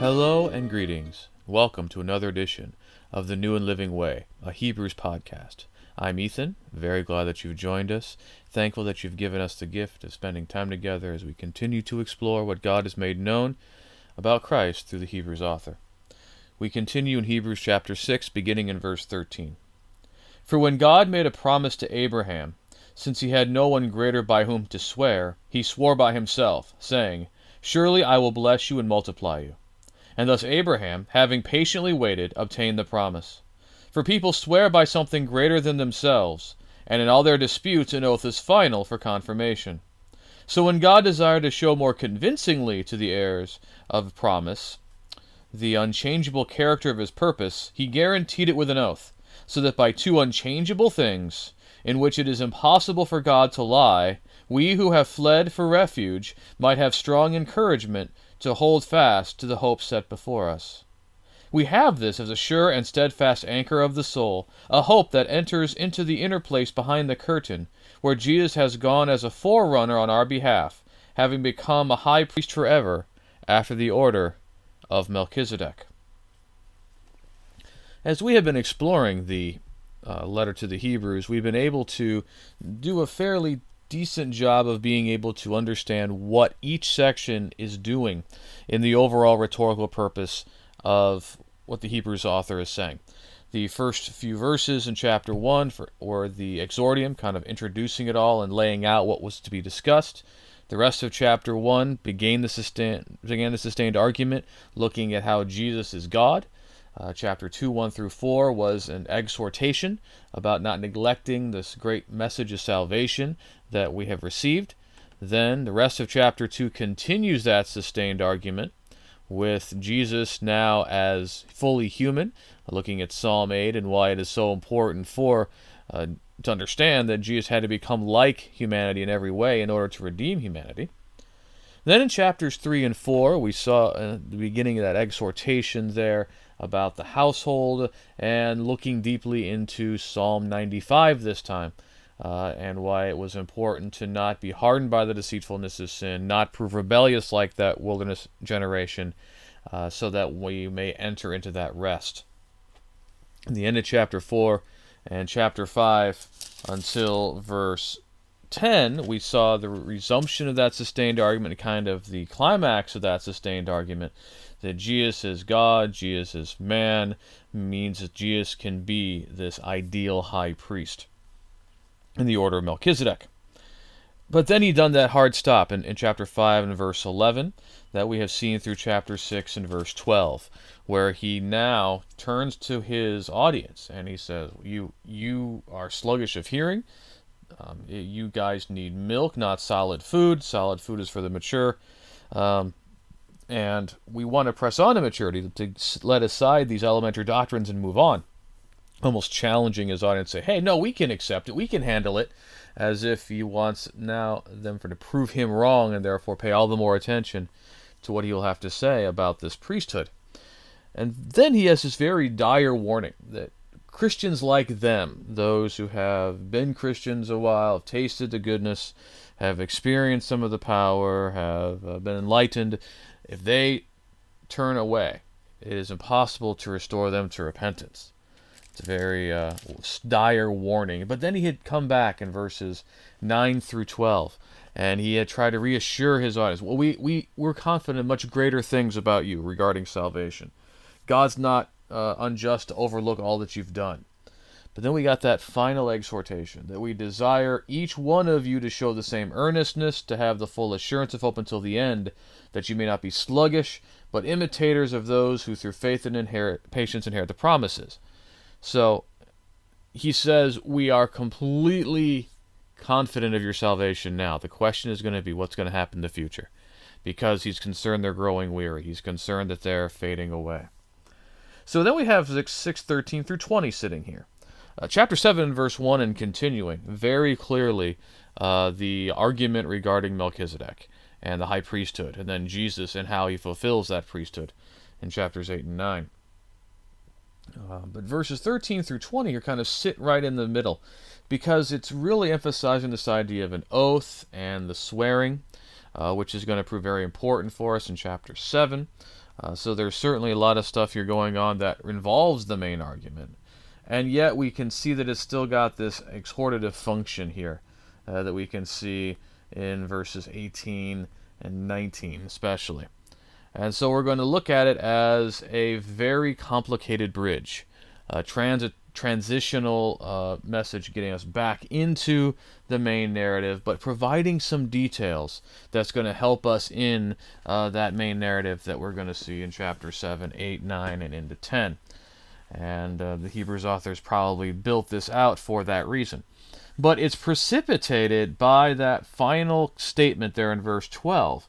Hello and greetings. Welcome to another edition of the New and Living Way, a Hebrews podcast. I'm Ethan, very glad that you've joined us. Thankful that you've given us the gift of spending time together as we continue to explore what God has made known about Christ through the Hebrews author. We continue in Hebrews chapter 6, beginning in verse 13. For when God made a promise to Abraham, since he had no one greater by whom to swear, he swore by himself, saying, Surely I will bless you and multiply you. And thus Abraham, having patiently waited, obtained the promise. For people swear by something greater than themselves, and in all their disputes an oath is final for confirmation. So when God desired to show more convincingly to the heirs of promise the unchangeable character of his purpose, he guaranteed it with an oath, so that by two unchangeable things, in which it is impossible for God to lie, we who have fled for refuge might have strong encouragement to hold fast to the hope set before us. We have this as a sure and steadfast anchor of the soul, a hope that enters into the inner place behind the curtain, where Jesus has gone as a forerunner on our behalf, having become a high priest forever, after the order of Melchizedek. As we have been exploring the uh, letter to the Hebrews, we've been able to do a fairly decent job of being able to understand what each section is doing in the overall rhetorical purpose of what the Hebrews author is saying. The first few verses in chapter 1 for, the exordium, kind of introducing it all and laying out what was to be discussed. The rest of chapter 1 began the, began the sustained argument, looking at how Jesus is God. Uh, chapter 2, 1 through 4 was an exhortation about not neglecting this great message of salvation that we have received. Then the rest of chapter 2 continues that sustained argument with Jesus now as fully human, looking at Psalm 8 and why it is so important for uh, to understand that Jesus had to become like humanity in every way in order to redeem humanity. Then in chapters 3 and 4, we saw uh, the beginning of that exhortation there about the household and looking deeply into Psalm 95 this time. Uh, and why it was important to not be hardened by the deceitfulness of sin, not prove rebellious like that wilderness generation, uh, so that we may enter into that rest. In the end of chapter 4 and chapter 5 until verse 10, we saw the resumption of that sustained argument, kind of the climax of that sustained argument, that Jesus is God, Jesus is man, means that Jesus can be this ideal high priest in the order of Melchizedek. But then he done that hard stop in, in chapter 5 and verse 11 that we have seen through chapter 6 and verse 12, where he now turns to his audience and he says, You, you are sluggish of hearing. Um, you guys need milk, not solid food. Solid food is for the mature. Um, and we want to press on to maturity to let aside these elementary doctrines and move on almost challenging his audience say, "Hey, no, we can accept it. We can handle it," as if he wants now them for to prove him wrong and therefore pay all the more attention to what he'll have to say about this priesthood. And then he has this very dire warning that Christians like them, those who have been Christians a while, have tasted the goodness, have experienced some of the power, have uh, been enlightened, if they turn away, it is impossible to restore them to repentance. It's a very uh, dire warning. But then he had come back in verses 9 through 12, and he had tried to reassure his audience. Well, we, we, we're confident in much greater things about you regarding salvation. God's not uh, unjust to overlook all that you've done. But then we got that final exhortation that we desire each one of you to show the same earnestness, to have the full assurance of hope until the end, that you may not be sluggish, but imitators of those who through faith and inherit, patience inherit the promises. So he says, We are completely confident of your salvation now. The question is going to be what's going to happen in the future. Because he's concerned they're growing weary. He's concerned that they're fading away. So then we have 6, 13 through 20 sitting here. Uh, chapter 7, verse 1 and continuing, very clearly uh, the argument regarding Melchizedek and the high priesthood, and then Jesus and how he fulfills that priesthood in chapters 8 and 9. Uh, but verses 13 through 20 are kind of sit right in the middle because it's really emphasizing this idea of an oath and the swearing, uh, which is going to prove very important for us in chapter 7. Uh, so there's certainly a lot of stuff here going on that involves the main argument. And yet we can see that it's still got this exhortative function here uh, that we can see in verses 18 and 19 especially. And so we're going to look at it as a very complicated bridge, a transit transitional uh, message getting us back into the main narrative, but providing some details that's going to help us in uh, that main narrative that we're going to see in chapter 7, 8, 9, and into 10. And uh, the Hebrews authors probably built this out for that reason. But it's precipitated by that final statement there in verse 12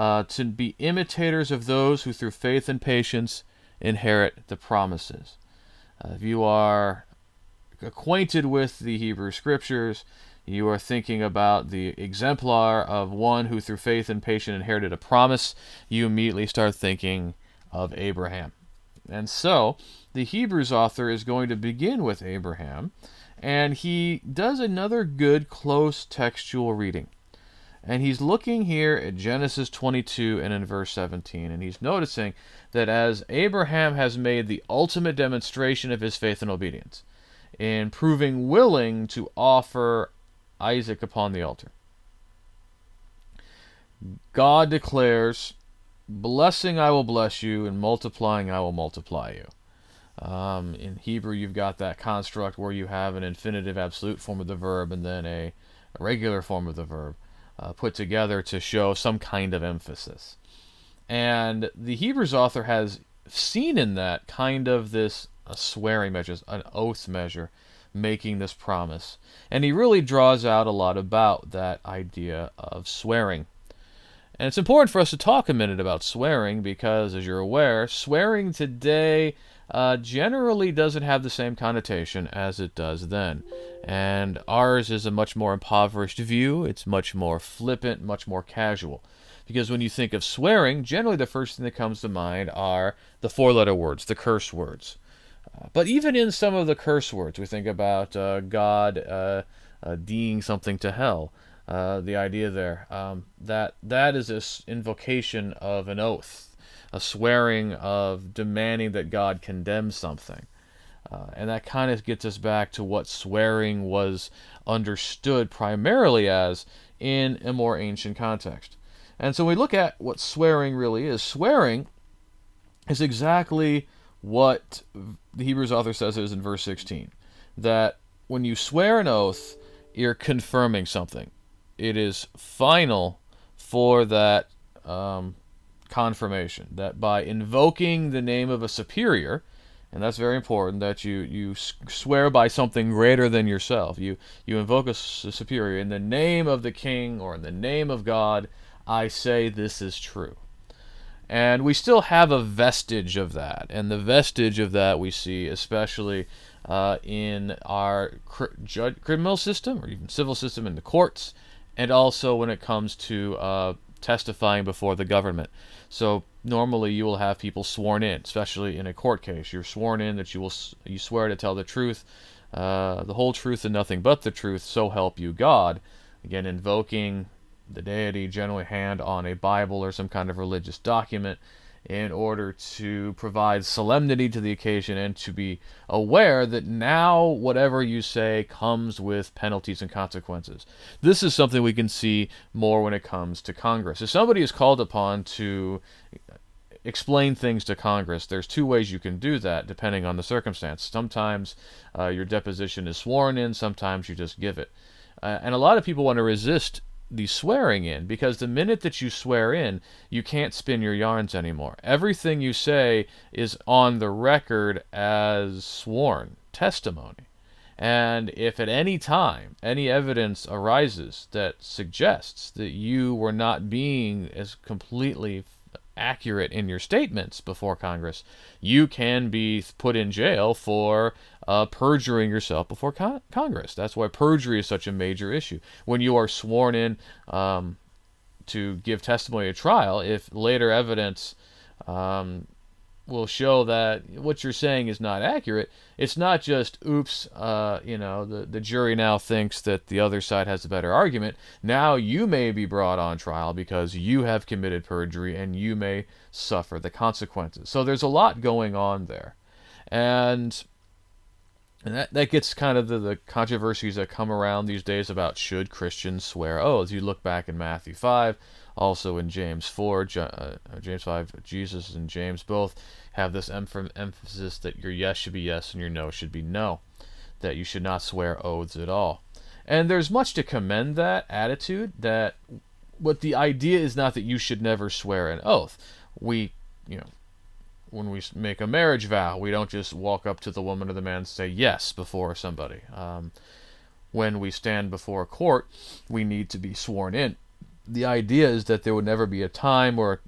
uh, to be imitators of those who through faith and patience inherit the promises. Uh, if you are acquainted with the Hebrew Scriptures, you are thinking about the exemplar of one who through faith and patience inherited a promise, you immediately start thinking of Abraham. And so, the Hebrews author is going to begin with Abraham, and he does another good close textual reading. And he's looking here at Genesis 22 and in verse 17, and he's noticing that as Abraham has made the ultimate demonstration of his faith and obedience in proving willing to offer Isaac upon the altar, God declares, Blessing I will bless you, and multiplying I will multiply you. Um, in Hebrew, you've got that construct where you have an infinitive absolute form of the verb and then a, a regular form of the verb uh, put together to show some kind of emphasis. And the Hebrews author has seen in that kind of this a swearing measure, an oath measure, making this promise. And he really draws out a lot about that idea of swearing. And it's important for us to talk a minute about swearing because, as you're aware, swearing today uh, generally doesn't have the same connotation as it does then. And ours is a much more impoverished view, it's much more flippant, much more casual. Because when you think of swearing, generally the first thing that comes to mind are the four letter words, the curse words. Uh, but even in some of the curse words, we think about uh, God uh, uh deeing something to hell. Uh, the idea there um, that that is this invocation of an oath a swearing of demanding that God condemn something. Uh, and that kind of gets us back to what swearing was understood primarily as in a more ancient context. And so we look at what swearing really is. Swearing is exactly what the Hebrews author says it is in verse 16. That when you swear an oath, you're confirming something. It is final for that um, confirmation that by invoking the name of a superior, and that's very important that you you swear by something greater than yourself. You you invoke a, superior in the name of the king or in the name of God. I say this is true. And we still have a vestige of that. And the vestige of that we see especially uh, in our cr- criminal system or even civil system in the courts, and also when it comes to uh, testifying before the government. So normally you will have people sworn in, especially in a court case. You're sworn in that you will you swear to tell the truth, uh, the whole truth and nothing but the truth. So help you God. Again, invoking the deity, generally hand on a Bible or some kind of religious document in order to provide solemnity to the occasion and to be aware that now whatever you say comes with penalties and consequences. This is something we can see more when it comes to Congress. If somebody is called upon to explain things to Congress, there's two ways you can do that depending on the circumstance. Sometimes uh, your deposition is sworn in, sometimes you just give it. Uh, and a lot of people want to resist the swearing in because the minute that you swear in, you can't spin your yarns anymore. Everything you say is on the record as sworn testimony. And if at any time any evidence arises that suggests that you were not being as completely accurate in your statements before Congress, you can be put in jail for uh, perjuring yourself before con- Congress. That's why perjury is such a major issue. When you are sworn in um, to give testimony at trial, if later evidence um, will show that what you're saying is not accurate. It's not just, oops, uh, you know, the, the jury now thinks that the other side has a better argument. Now you may be brought on trial because you have committed perjury and you may suffer the consequences. So there's a lot going on there. And and that, that gets kind of the, the controversies that come around these days about should Christians swear oaths. You look back in Matthew 5, also in James 4, uh, James 5, Jesus and James both have this emphasis that your yes should be yes and your no should be no, that you should not swear oaths at all. And there's much to commend that attitude that what the idea is not that you should never swear an oath. We, you know, when we make a marriage vow, we don't just walk up to the woman or the man and say yes before somebody. Um, when we stand before a court, we need to be sworn in. The idea is that there would never be a time where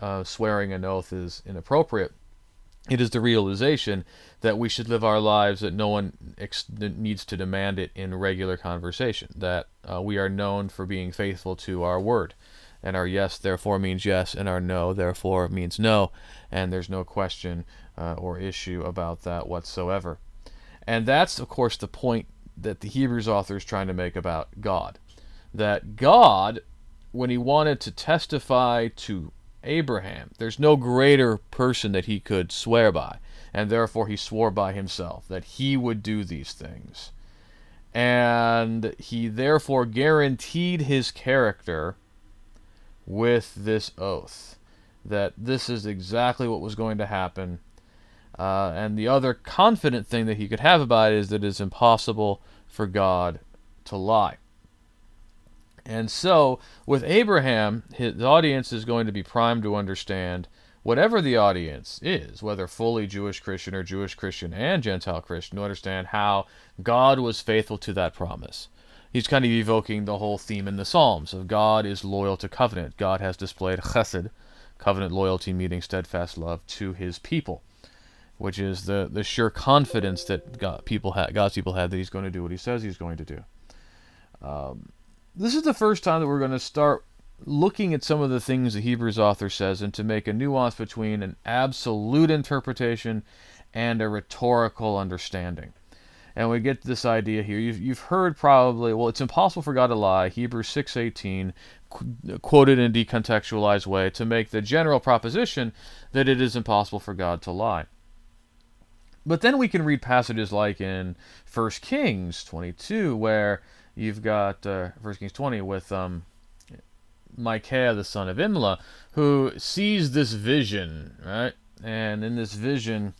uh, swearing an oath is inappropriate. It is the realization that we should live our lives that no one ex- needs to demand it in regular conversation, that uh, we are known for being faithful to our word and our yes therefore means yes, and our no therefore means no, and there's no question uh, or issue about that whatsoever. And that's, of course, the point that the Hebrews author is trying to make about God. That God, when he wanted to testify to Abraham, there's no greater person that he could swear by, and therefore he swore by himself that he would do these things. And he therefore guaranteed his character with this oath that this is exactly what was going to happen. Uh, and the other confident thing that he could have about it is that it's impossible for God to lie. And so, with Abraham, his audience is going to be primed to understand whatever the audience is, whether fully Jewish Christian or Jewish Christian and Gentile Christian, to understand how God was faithful to that promise he's kind of evoking the whole theme in the Psalms of God is loyal to covenant. God has displayed chesed, covenant loyalty, meaning steadfast love to his people, which is the, the sure confidence that God, people ha- God's people have that he's going to do what he says he's going to do. Um, this is the first time that we're going to start looking at some of the things the Hebrews author says and to make a nuance between an absolute interpretation and a rhetorical understanding and we get this idea here. You've, you've heard probably, well, it's impossible for God to lie, Hebrews 6.18, qu- quoted in a decontextualized way to make the general proposition that it is impossible for God to lie. But then we can read passages like in 1 Kings 22, where you've got uh, 1 Kings 20 with um, Micaiah, the son of Imlah, who sees this vision, right? And in this vision,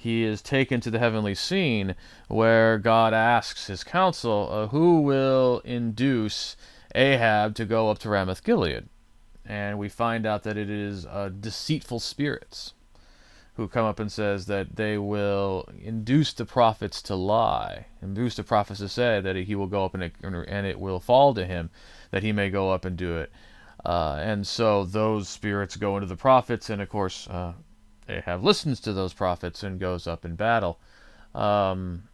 he is taken to the heavenly scene where God asks his council, uh, Who will induce Ahab to go up to Ramoth Gilead? And we find out that it is uh, deceitful spirits who come up and says that they will induce the prophets to lie, induce the prophets to say that he will go up and it, and it will fall to him, that he may go up and do it. Uh, and so those spirits go into the prophets, and of course, uh, Ahab listens to those prophets and goes up in battle. Um,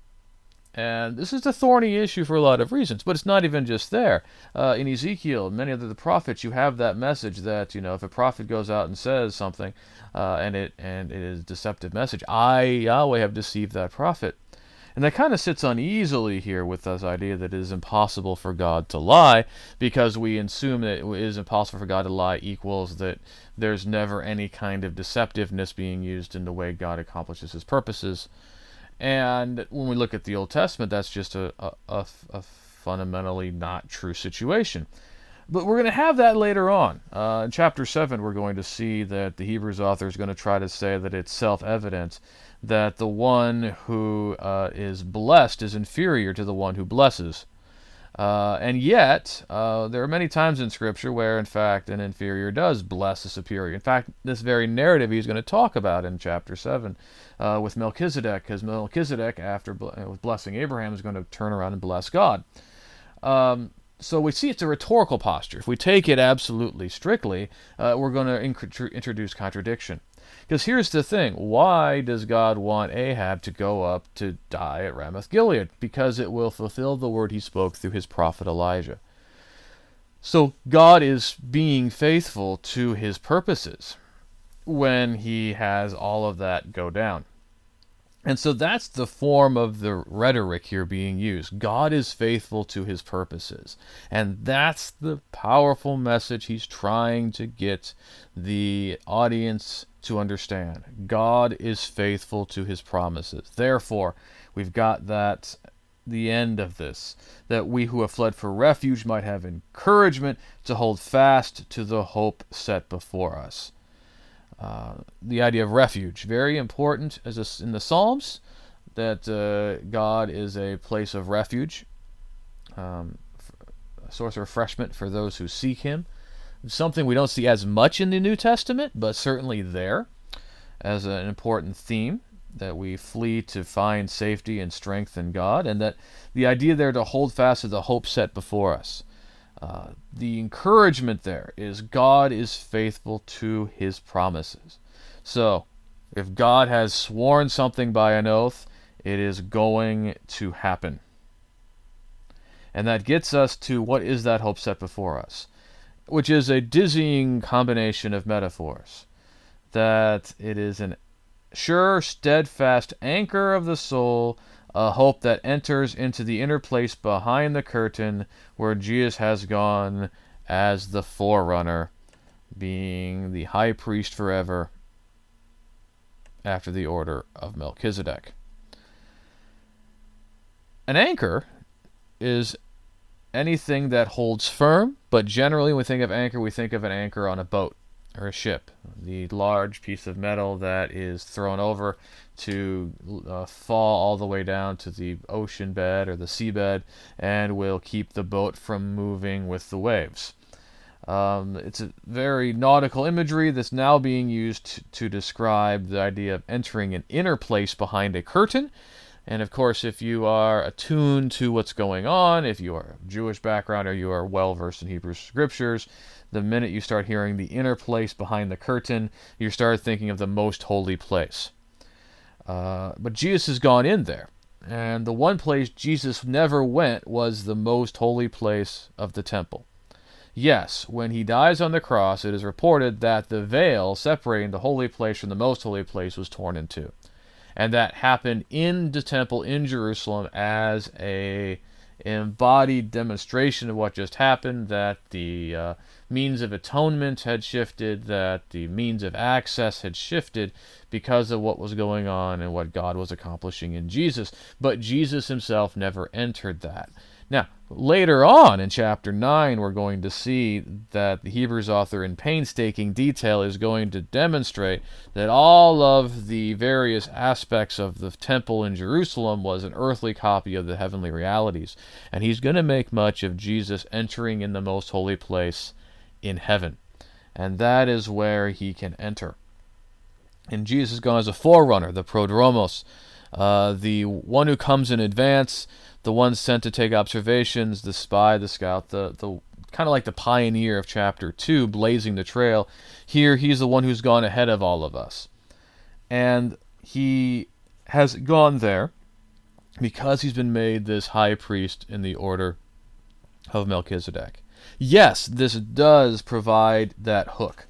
and this is a thorny issue for a lot of reasons, but it's not even just there. Uh, in Ezekiel, many of the prophets, you have that message that you know if a prophet goes out and says something, uh, and it and it is a deceptive message, I Yahweh have deceived that prophet. And that kind of sits uneasily here with this idea that it is impossible for God to lie, because we assume that it is impossible for God to lie equals that there's never any kind of deceptiveness being used in the way God accomplishes his purposes. And when we look at the Old Testament, that's just a, a, a, a fundamentally not true situation. But we're going to have that later on. Uh, in chapter 7, we're going to see that the Hebrews author is going to try to say that it's self evident that the one who uh, is blessed is inferior to the one who blesses. Uh, and yet, uh, there are many times in Scripture where, in fact, an inferior does bless a superior. In fact, this very narrative he's going to talk about in chapter 7 uh, with Melchizedek, because Melchizedek, after with blessing Abraham, is going to turn around and bless God. Um, so we see it's a rhetorical posture. If we take it absolutely strictly, uh, we're going to introduce contradiction. Because here's the thing why does God want Ahab to go up to die at Ramoth Gilead? Because it will fulfill the word he spoke through his prophet Elijah. So God is being faithful to his purposes. when he has all of that go down. And so that's the form of the rhetoric here being used. God is faithful to his purposes. And that's the powerful message he's trying to get the audience to understand. God is faithful to his promises. Therefore, we've got that the end of this, that we who have fled for refuge might have encouragement to hold fast to the hope set before us. Uh, the idea of refuge, very important as in the Psalms, that uh, God is a place of refuge, um, a source of refreshment for those who seek Him. Something we don't see as much in the New Testament, but certainly there as an important theme that we flee to find safety and strength in God, and that the idea there to hold fast to the hope set before us. Uh, the encouragement there is God is faithful to his promises. So, if God has sworn something by an oath, it is going to happen. And that gets us to what is that hope set before us, which is a dizzying combination of metaphors. That it is an sure, steadfast anchor of the soul a hope that enters into the inner place behind the curtain where Jesus has gone as the forerunner, being the high priest forever after the order of Melchizedek. An anchor is anything that holds firm, but generally when we think of anchor, we think of an anchor on a boat or a ship. The large piece of metal that is thrown over to uh, fall all the way down to the ocean bed or the seabed and will keep the boat from moving with the waves. Um, it's a very nautical imagery that's now being used to, describe the idea of entering an inner place behind a curtain. And of course, if you are attuned to what's going on, if you are Jewish background or you are well versed in Hebrew scriptures, the minute you start hearing the inner place behind the curtain, you start thinking of the most holy place. Uh, but Jesus has gone in there. And the one place Jesus never went was the most holy place of the temple. Yes, when he dies on the cross, it is reported that the veil separating the holy place from the most holy place was torn in two. And that happened in the temple in Jerusalem as a embodied demonstration of what just happened that the uh, means of atonement had shifted, that the means of access had shifted because of what was going on and what God was accomplishing in Jesus. But Jesus himself never entered that. Now, later on in chapter 9, we're going to see that the Hebrews author, in painstaking detail, is going to demonstrate that all of the various aspects of the temple in Jerusalem was an earthly copy of the heavenly realities. And he's going to make much of Jesus entering in the most holy place in heaven. And that is where he can enter. And Jesus is gone as a forerunner, the prodromos, uh, the one who comes in advance, the one sent to take observations, the spy, the scout, the, the kind of like the pioneer of chapter 2, blazing the trail. Here, he's the one who's gone ahead of all of us. And he has gone there because he's been made this high priest in the order of Melchizedek yes, this does provide that hook.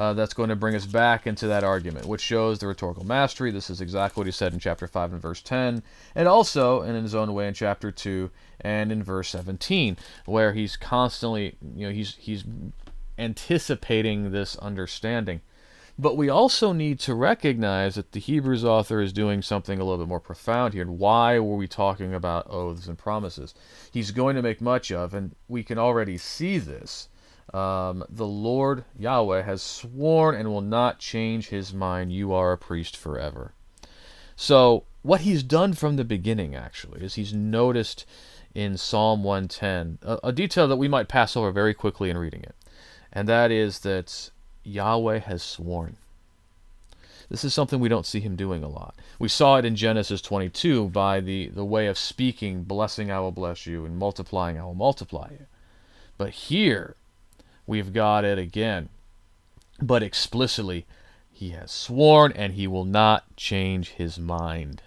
Uh, that's going to bring us back into that argument, which shows the rhetorical mastery. This is exactly what he said in chapter 5 and verse 10, and also in his own way in chapter 2 and in verse 17, where he's constantly, you know, he's he's anticipating this understanding. But we also need to recognize that the Hebrews author is doing something a little bit more profound here. And why were we talking about oaths and promises? He's going to make much of, and we can already see this. Um, the Lord Yahweh has sworn and will not change his mind. You are a priest forever. So, what he's done from the beginning, actually, is he's noticed in Psalm 110 a, a detail that we might pass over very quickly in reading it. And that is that Yahweh has sworn. This is something we don't see him doing a lot. We saw it in Genesis 22 by the, the way of speaking, blessing, I will bless you, and multiplying, I will multiply you. But here, we've got it again. But explicitly, he has sworn and he will not change his mind.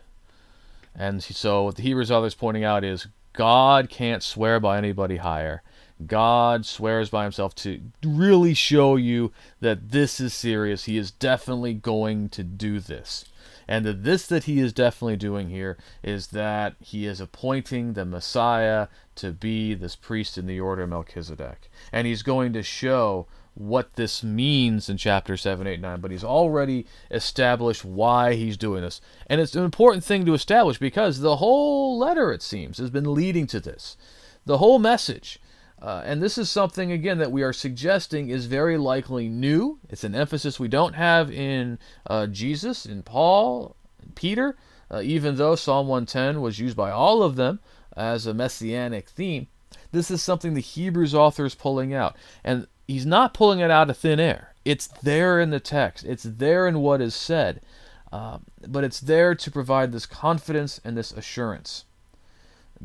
And so, what the Hebrews author is pointing out is God can't swear by anybody higher. God swears by himself to really show you that this is serious. He is definitely going to do this. And the this that he is definitely doing here is that he is appointing the Messiah to be this priest in the order of Melchizedek. And he's going to show what this means in chapter 7, 8, 9, but he's already established why he's doing this. And it's an important thing to establish because the whole letter, it seems, has been leading to this. The whole message. Uh, and this is something, again, that we are suggesting is very likely new. It's an emphasis we don't have in uh, Jesus, in Paul, in Peter, uh, even though Psalm 110 was used by all of them as a messianic theme. This is something the Hebrews author is pulling out. And he's not pulling it out of thin air. It's there in the text, it's there in what is said. Uh, but it's there to provide this confidence and this assurance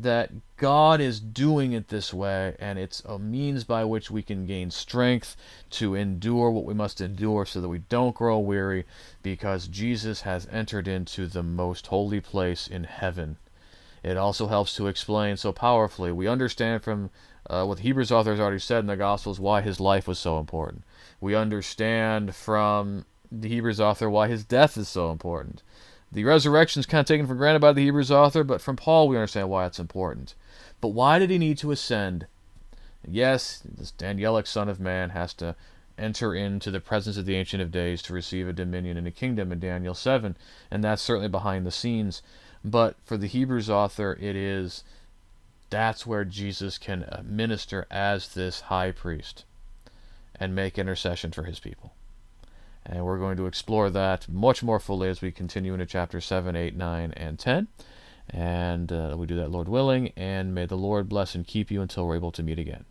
that God is doing it this way, and it's a means by which we can gain strength to endure what we must endure so that we don't grow weary, because Jesus has entered into the most holy place in heaven. It also helps to explain so powerfully. We understand from uh, what the Hebrews author has already said in the Gospels why his life was so important. We understand from the Hebrews author why his death is so important. The resurrection is kind of taken for granted by the Hebrews author, but from Paul we understand why it's important. But why did he need to ascend? Yes, this angelic Son of Man has to enter into the presence of the Ancient of Days to receive a dominion and a kingdom in Daniel 7, and that's certainly behind the scenes. But for the Hebrews author, it is that's where Jesus can uh, minister as this high priest and make intercession for his people. And we're going to explore that much more fully as we continue into chapter 7, 8, 9, and 10. And uh, we do that, Lord willing. And may the Lord bless and keep you until we're able to meet again.